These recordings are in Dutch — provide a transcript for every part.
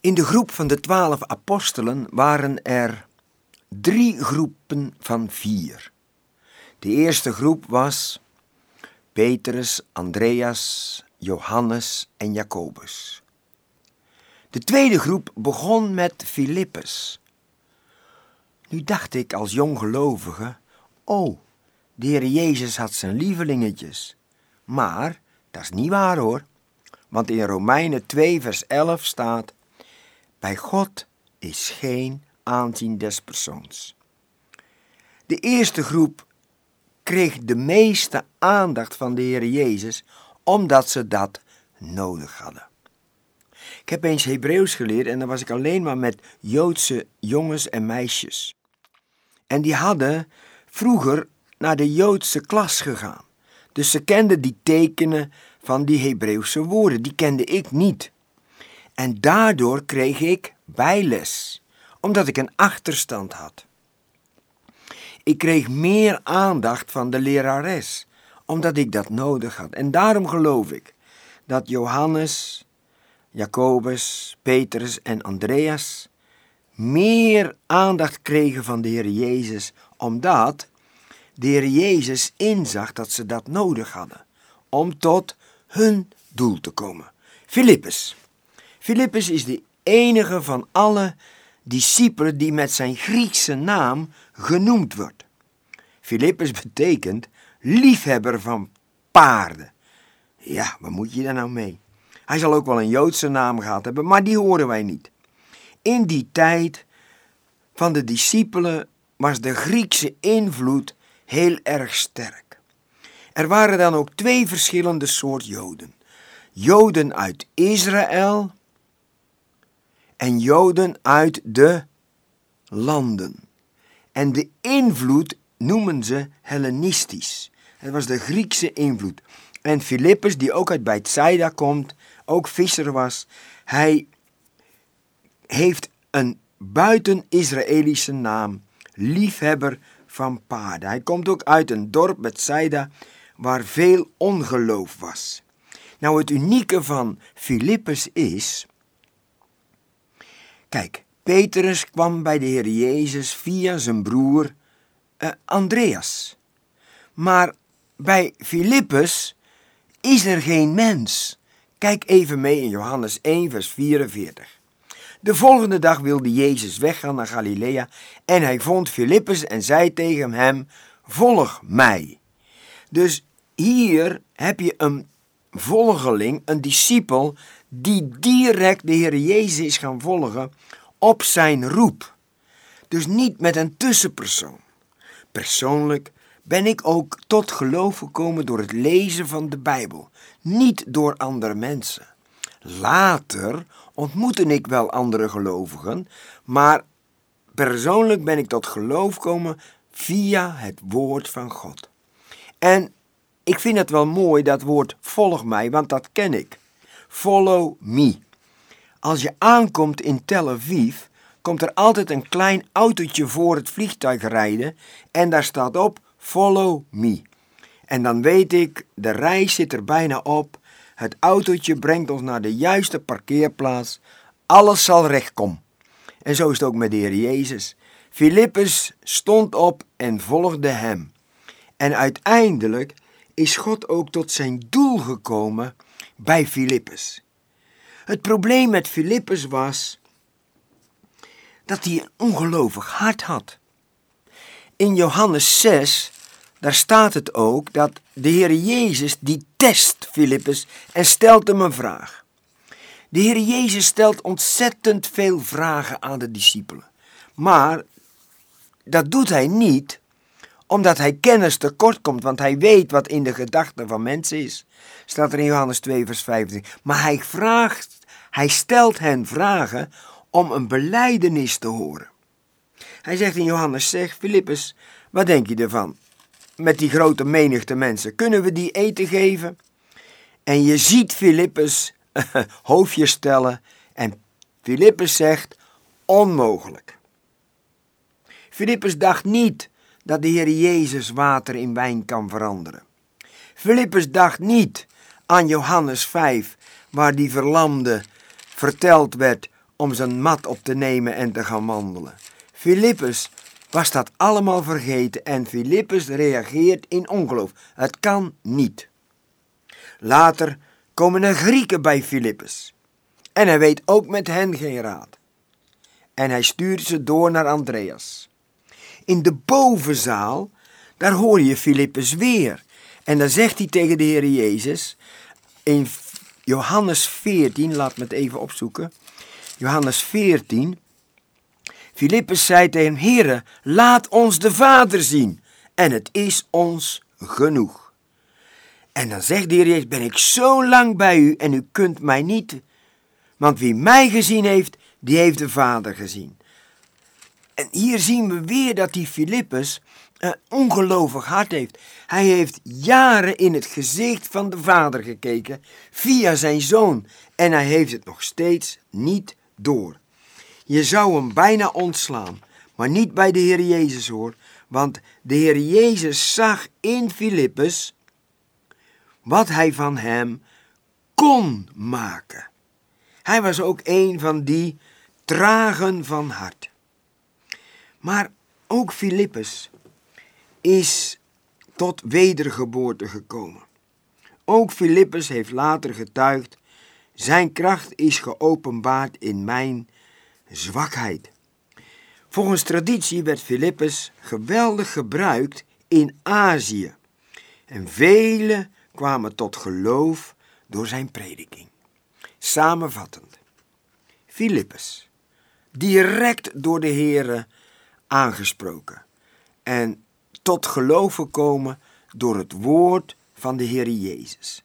In de groep van de twaalf apostelen waren er drie groepen van vier. De eerste groep was Petrus, Andreas, Johannes en Jacobus. De tweede groep begon met Filippus. Nu dacht ik als jong gelovige, oh, de Heer Jezus had zijn lievelingetjes. Maar dat is niet waar hoor, want in Romeinen 2 vers 11 staat, bij God is geen aanzien des persoons. De eerste groep kreeg de meeste aandacht van de Heer Jezus, omdat ze dat nodig hadden. Ik heb eens Hebreeuws geleerd en dan was ik alleen maar met Joodse jongens en meisjes. En die hadden vroeger naar de Joodse klas gegaan. Dus ze kenden die tekenen van die Hebreeuwse woorden, die kende ik niet. En daardoor kreeg ik bijles, omdat ik een achterstand had. Ik kreeg meer aandacht van de lerares, omdat ik dat nodig had. En daarom geloof ik dat Johannes, Jacobus, Petrus en Andreas meer aandacht kregen van de Heer Jezus, omdat de Heer Jezus inzag dat ze dat nodig hadden om tot hun doel te komen. Filippus. Filippus is de enige van alle discipelen die met zijn Griekse naam genoemd wordt. Filippus betekent liefhebber van paarden. Ja, wat moet je daar nou mee? Hij zal ook wel een Joodse naam gehad hebben, maar die horen wij niet. In die tijd van de discipelen was de Griekse invloed heel erg sterk. Er waren dan ook twee verschillende soort Joden. Joden uit Israël en Joden uit de landen. En de invloed noemen ze Hellenistisch. Het was de Griekse invloed. En Filippus, die ook uit Bethsaida komt, ook visser was, hij heeft een buiten-Israëlische naam, liefhebber van paarden. Hij komt ook uit een dorp Bethsaida waar veel ongeloof was. Nou, het unieke van Filippus is Kijk, Petrus kwam bij de Heer Jezus via zijn broer uh, Andreas. Maar bij Filippus is er geen mens. Kijk even mee in Johannes 1, vers 44. De volgende dag wilde Jezus weggaan naar Galilea en hij vond Filippus en zei tegen hem: Volg mij. Dus hier heb je een volgeling, een discipel, die direct de Heer Jezus is gaan volgen op zijn roep. Dus niet met een tussenpersoon. Persoonlijk ben ik ook tot geloof gekomen door het lezen van de Bijbel, niet door andere mensen. Later ontmoette ik wel andere gelovigen, maar persoonlijk ben ik tot geloof gekomen via het woord van God. En ik vind het wel mooi dat woord volg mij, want dat ken ik. Follow me. Als je aankomt in Tel Aviv, komt er altijd een klein autootje voor het vliegtuig rijden en daar staat op Follow me. En dan weet ik, de reis zit er bijna op. Het autootje brengt ons naar de juiste parkeerplaats. Alles zal recht komen. En zo is het ook met de Heer Jezus. Filippus stond op en volgde hem. En uiteindelijk is God ook tot zijn doel gekomen bij Filippus. Het probleem met Filippus was dat hij een ongelovig hart had. In Johannes 6, daar staat het ook dat de Heer Jezus die test Filippus en stelt hem een vraag. De Heer Jezus stelt ontzettend veel vragen aan de discipelen. Maar dat doet hij niet omdat hij kennis tekort komt, want hij weet wat in de gedachten van mensen is. Staat er in Johannes 2, vers 15. Maar hij vraagt, hij stelt hen vragen om een beleidenis te horen. Hij zegt in Johannes 6, Filippus, wat denk je ervan? Met die grote menigte mensen, kunnen we die eten geven? En je ziet Filippus hoofdje stellen en Filippus zegt, onmogelijk. Filippus dacht niet dat de Heer Jezus water in wijn kan veranderen. Filippus dacht niet aan Johannes 5, waar die verlamde verteld werd om zijn mat op te nemen en te gaan wandelen. Filippus was dat allemaal vergeten en Filippus reageert in ongeloof. Het kan niet. Later komen er Grieken bij Filippus. En hij weet ook met hen geen raad. En hij stuurt ze door naar Andreas. In de bovenzaal, daar hoor je Filippus weer. En dan zegt hij tegen de Heer Jezus, in Johannes 14, laat me het even opzoeken. Johannes 14. Filippus zei tegen hem, Heere, laat ons de Vader zien. En het is ons genoeg. En dan zegt de Heer Jezus, ben ik zo lang bij u en u kunt mij niet. Want wie mij gezien heeft, die heeft de Vader gezien. En hier zien we weer dat die Filippus een ongelovig hart heeft. Hij heeft jaren in het gezicht van de Vader gekeken via zijn zoon en hij heeft het nog steeds niet door. Je zou hem bijna ontslaan, maar niet bij de Heer Jezus hoor, want de Heer Jezus zag in Filippus wat hij van hem kon maken. Hij was ook een van die tragen van hart. Maar ook Filippus is tot wedergeboorte gekomen. Ook Filippus heeft later getuigd: Zijn kracht is geopenbaard in mijn zwakheid. Volgens traditie werd Filippus geweldig gebruikt in Azië. En velen kwamen tot geloof door zijn prediking. Samenvattend. Filippus, direct door de Here aangesproken en tot geloven komen door het woord van de Heer Jezus.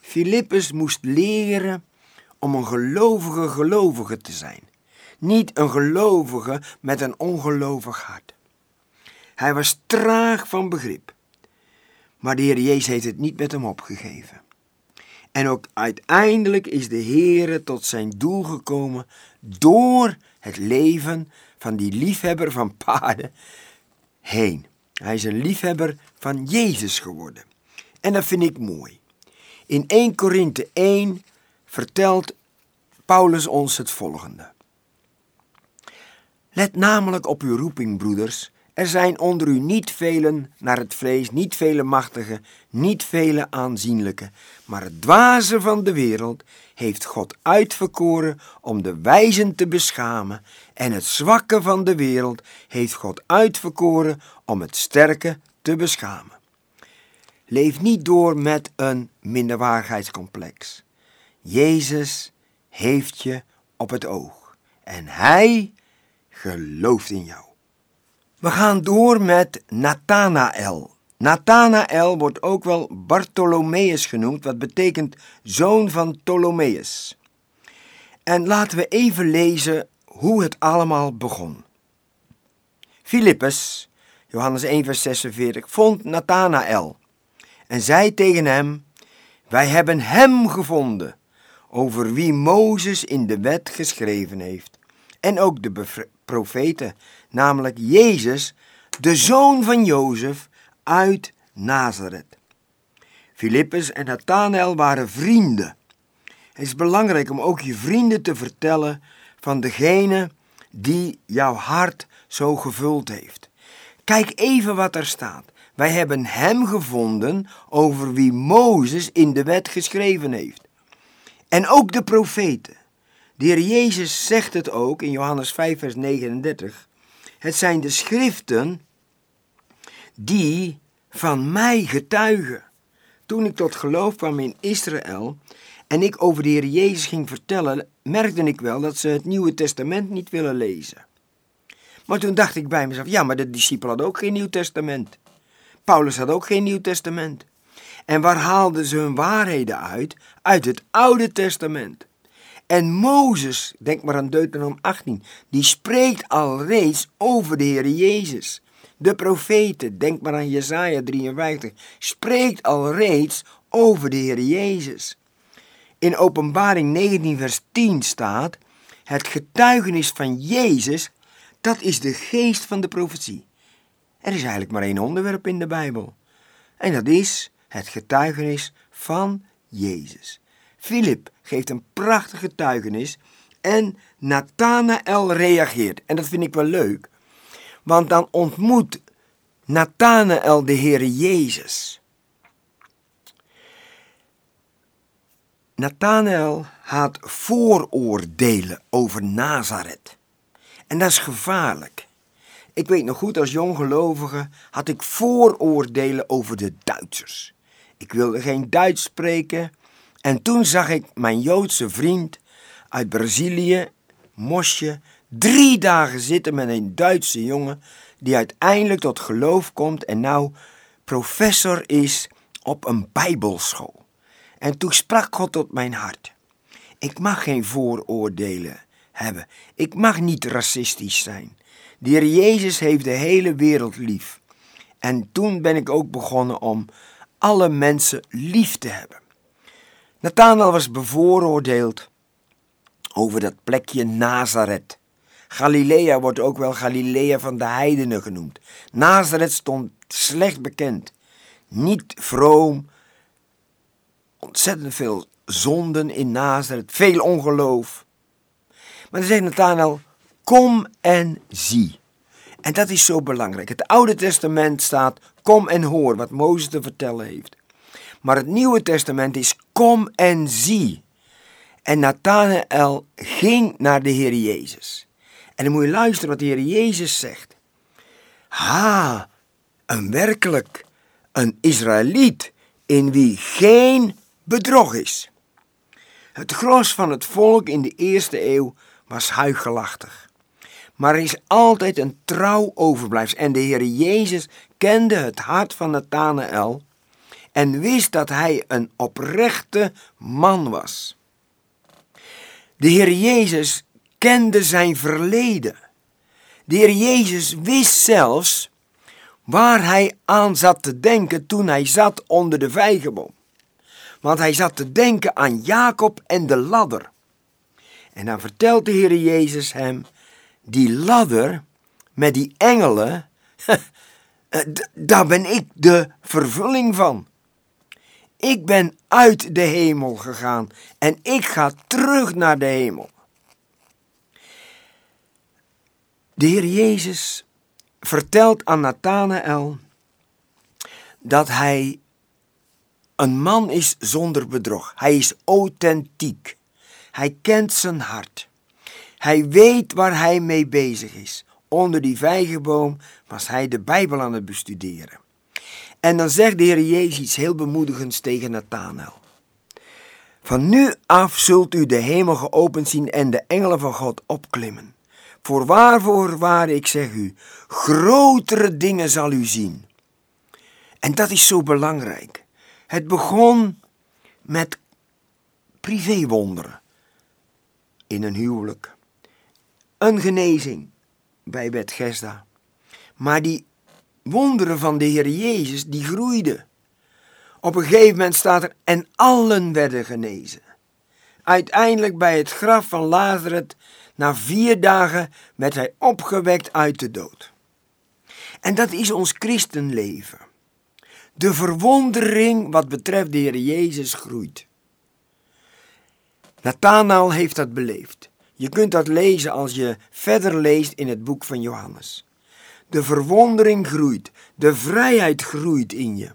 Filippus moest leren om een gelovige gelovige te zijn, niet een gelovige met een ongelovig hart. Hij was traag van begrip, maar de Heer Jezus heeft het niet met hem opgegeven. En ook uiteindelijk is de Heer tot zijn doel gekomen door het leven van die liefhebber van paarden heen. Hij is een liefhebber van Jezus geworden. En dat vind ik mooi. In 1 Korinthe 1 vertelt Paulus ons het volgende. Let namelijk op uw roeping, broeders. Er zijn onder u niet velen naar het vlees, niet vele machtige, niet vele aanzienlijke, maar het dwaze van de wereld heeft God uitverkoren om de wijzen te beschamen, en het zwakke van de wereld heeft God uitverkoren om het sterke te beschamen. Leef niet door met een minderwaardigheidscomplex. Jezus heeft je op het oog en Hij gelooft in jou. We gaan door met Nathanael. Nathanael wordt ook wel Bartholomeus genoemd, wat betekent zoon van Ptolomeus. En laten we even lezen hoe het allemaal begon. Filippus, Johannes 1 vers 46, vond Nathanael en zei tegen hem, wij hebben hem gevonden, over wie Mozes in de wet geschreven heeft, en ook de profeten, namelijk Jezus, de zoon van Jozef uit Nazareth. Filippus en Nathanael waren vrienden. Het is belangrijk om ook je vrienden te vertellen van degene die jouw hart zo gevuld heeft. Kijk even wat er staat. Wij hebben hem gevonden over wie Mozes in de wet geschreven heeft. En ook de profeten. De heer Jezus zegt het ook in Johannes 5, vers 39. Het zijn de schriften die van mij getuigen. Toen ik tot geloof kwam in Israël en ik over de Heer Jezus ging vertellen, merkte ik wel dat ze het Nieuwe Testament niet willen lezen. Maar toen dacht ik bij mezelf, ja, maar de discipelen hadden ook geen Nieuw Testament. Paulus had ook geen Nieuw Testament. En waar haalden ze hun waarheden uit? Uit het Oude Testament. En Mozes, denk maar aan Deuteronom 18, die spreekt al reeds over de Heer Jezus. De profeten, denk maar aan Jesaja 53, spreekt al reeds over de Heer Jezus. In Openbaring 19 vers 10 staat, het getuigenis van Jezus, dat is de geest van de profetie. Er is eigenlijk maar één onderwerp in de Bijbel. En dat is het getuigenis van Jezus. Filip geeft een prachtig getuigenis En Nathanael reageert. En dat vind ik wel leuk. Want dan ontmoet Nathanael de Heere Jezus. Nathanael had vooroordelen over Nazareth. En dat is gevaarlijk. Ik weet nog goed, als jonggelovige had ik vooroordelen over de Duitsers. Ik wilde geen Duits spreken. En toen zag ik mijn Joodse vriend uit Brazilië, Mosje, drie dagen zitten met een Duitse jongen die uiteindelijk tot geloof komt en nou professor is op een bijbelschool. En toen sprak God tot mijn hart. Ik mag geen vooroordelen hebben. Ik mag niet racistisch zijn. De Heer Jezus heeft de hele wereld lief. En toen ben ik ook begonnen om alle mensen lief te hebben. Nathanael was bevooroordeeld over dat plekje Nazareth. Galilea wordt ook wel Galilea van de heidenen genoemd. Nazareth stond slecht bekend. Niet vroom, ontzettend veel zonden in Nazareth, veel ongeloof. Maar dan zegt Nathanael, kom en zie. En dat is zo belangrijk. Het Oude Testament staat, kom en hoor, wat Mozes te vertellen heeft. Maar het Nieuwe Testament is, kom en zie. En Nathanael ging naar de Heer Jezus. En dan moet je luisteren wat de Heer Jezus zegt. Ha, een werkelijk, een Israëliet in wie geen bedrog is. Het gros van het volk in de eerste eeuw was huichelachtig. Maar er is altijd een trouw overblijfs. En de Heer Jezus kende het hart van Nathanael en wist dat hij een oprechte man was. De Heer Jezus kende zijn verleden. De Heer Jezus wist zelfs waar hij aan zat te denken toen hij zat onder de vijgenboom. Want hij zat te denken aan Jacob en de ladder. En dan vertelt de Heer Jezus hem, die ladder met die engelen, eh, daar ben ik de vervulling van. Ik ben uit de hemel gegaan en ik ga terug naar de hemel. De Heer Jezus vertelt aan Nathanael dat hij een man is zonder bedrog. Hij is authentiek. Hij kent zijn hart. Hij weet waar hij mee bezig is. Onder die vijgenboom was hij de Bijbel aan het bestuderen. En dan zegt de Heer Jezus iets heel bemoedigends tegen Nathanael. Van nu af zult u de hemel geopend zien en de engelen van God opklimmen. Voorwaar, voorwaar, ik zeg u, grotere dingen zal u zien. En dat is zo belangrijk. Het begon met privéwonderen in een huwelijk. Een genezing bij Bethesda. Maar die wonderen van de Heer Jezus, die groeiden. Op een gegeven moment staat er, en allen werden genezen. Uiteindelijk bij het graf van Lazarus, na vier dagen, werd hij opgewekt uit de dood. En dat is ons christenleven. De verwondering wat betreft de Heer Jezus groeit. Nathanael heeft dat beleefd. Je kunt dat lezen als je verder leest in het boek van Johannes. De verwondering groeit, de vrijheid groeit in je.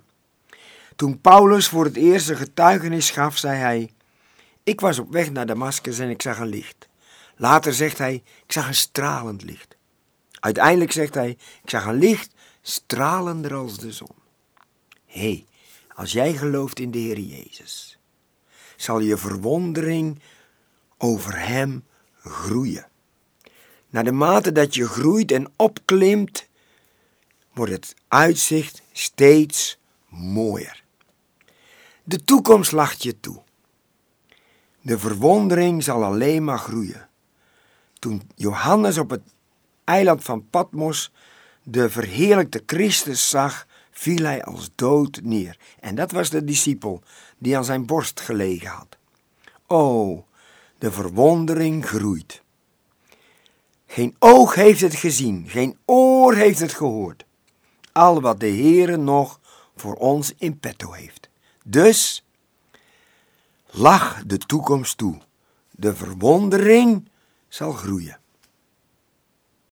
Toen Paulus voor het eerst een getuigenis gaf, zei hij: Ik was op weg naar Damascus en ik zag een licht. Later zegt hij: Ik zag een stralend licht. Uiteindelijk zegt hij: Ik zag een licht stralender als de zon. Hé, hey, als jij gelooft in de Heer Jezus, zal je verwondering over Hem groeien. Naar de mate dat je groeit en opklimt, wordt het uitzicht steeds mooier. De toekomst lacht je toe. De verwondering zal alleen maar groeien. Toen Johannes op het eiland van Patmos de verheerlijkte Christus zag, viel hij als dood neer. En dat was de discipel die aan zijn borst gelegen had. O, de verwondering groeit. Geen oog heeft het gezien, geen oor heeft het gehoord. Al wat de Heere nog voor ons in petto heeft. Dus lach de toekomst toe. De verwondering zal groeien.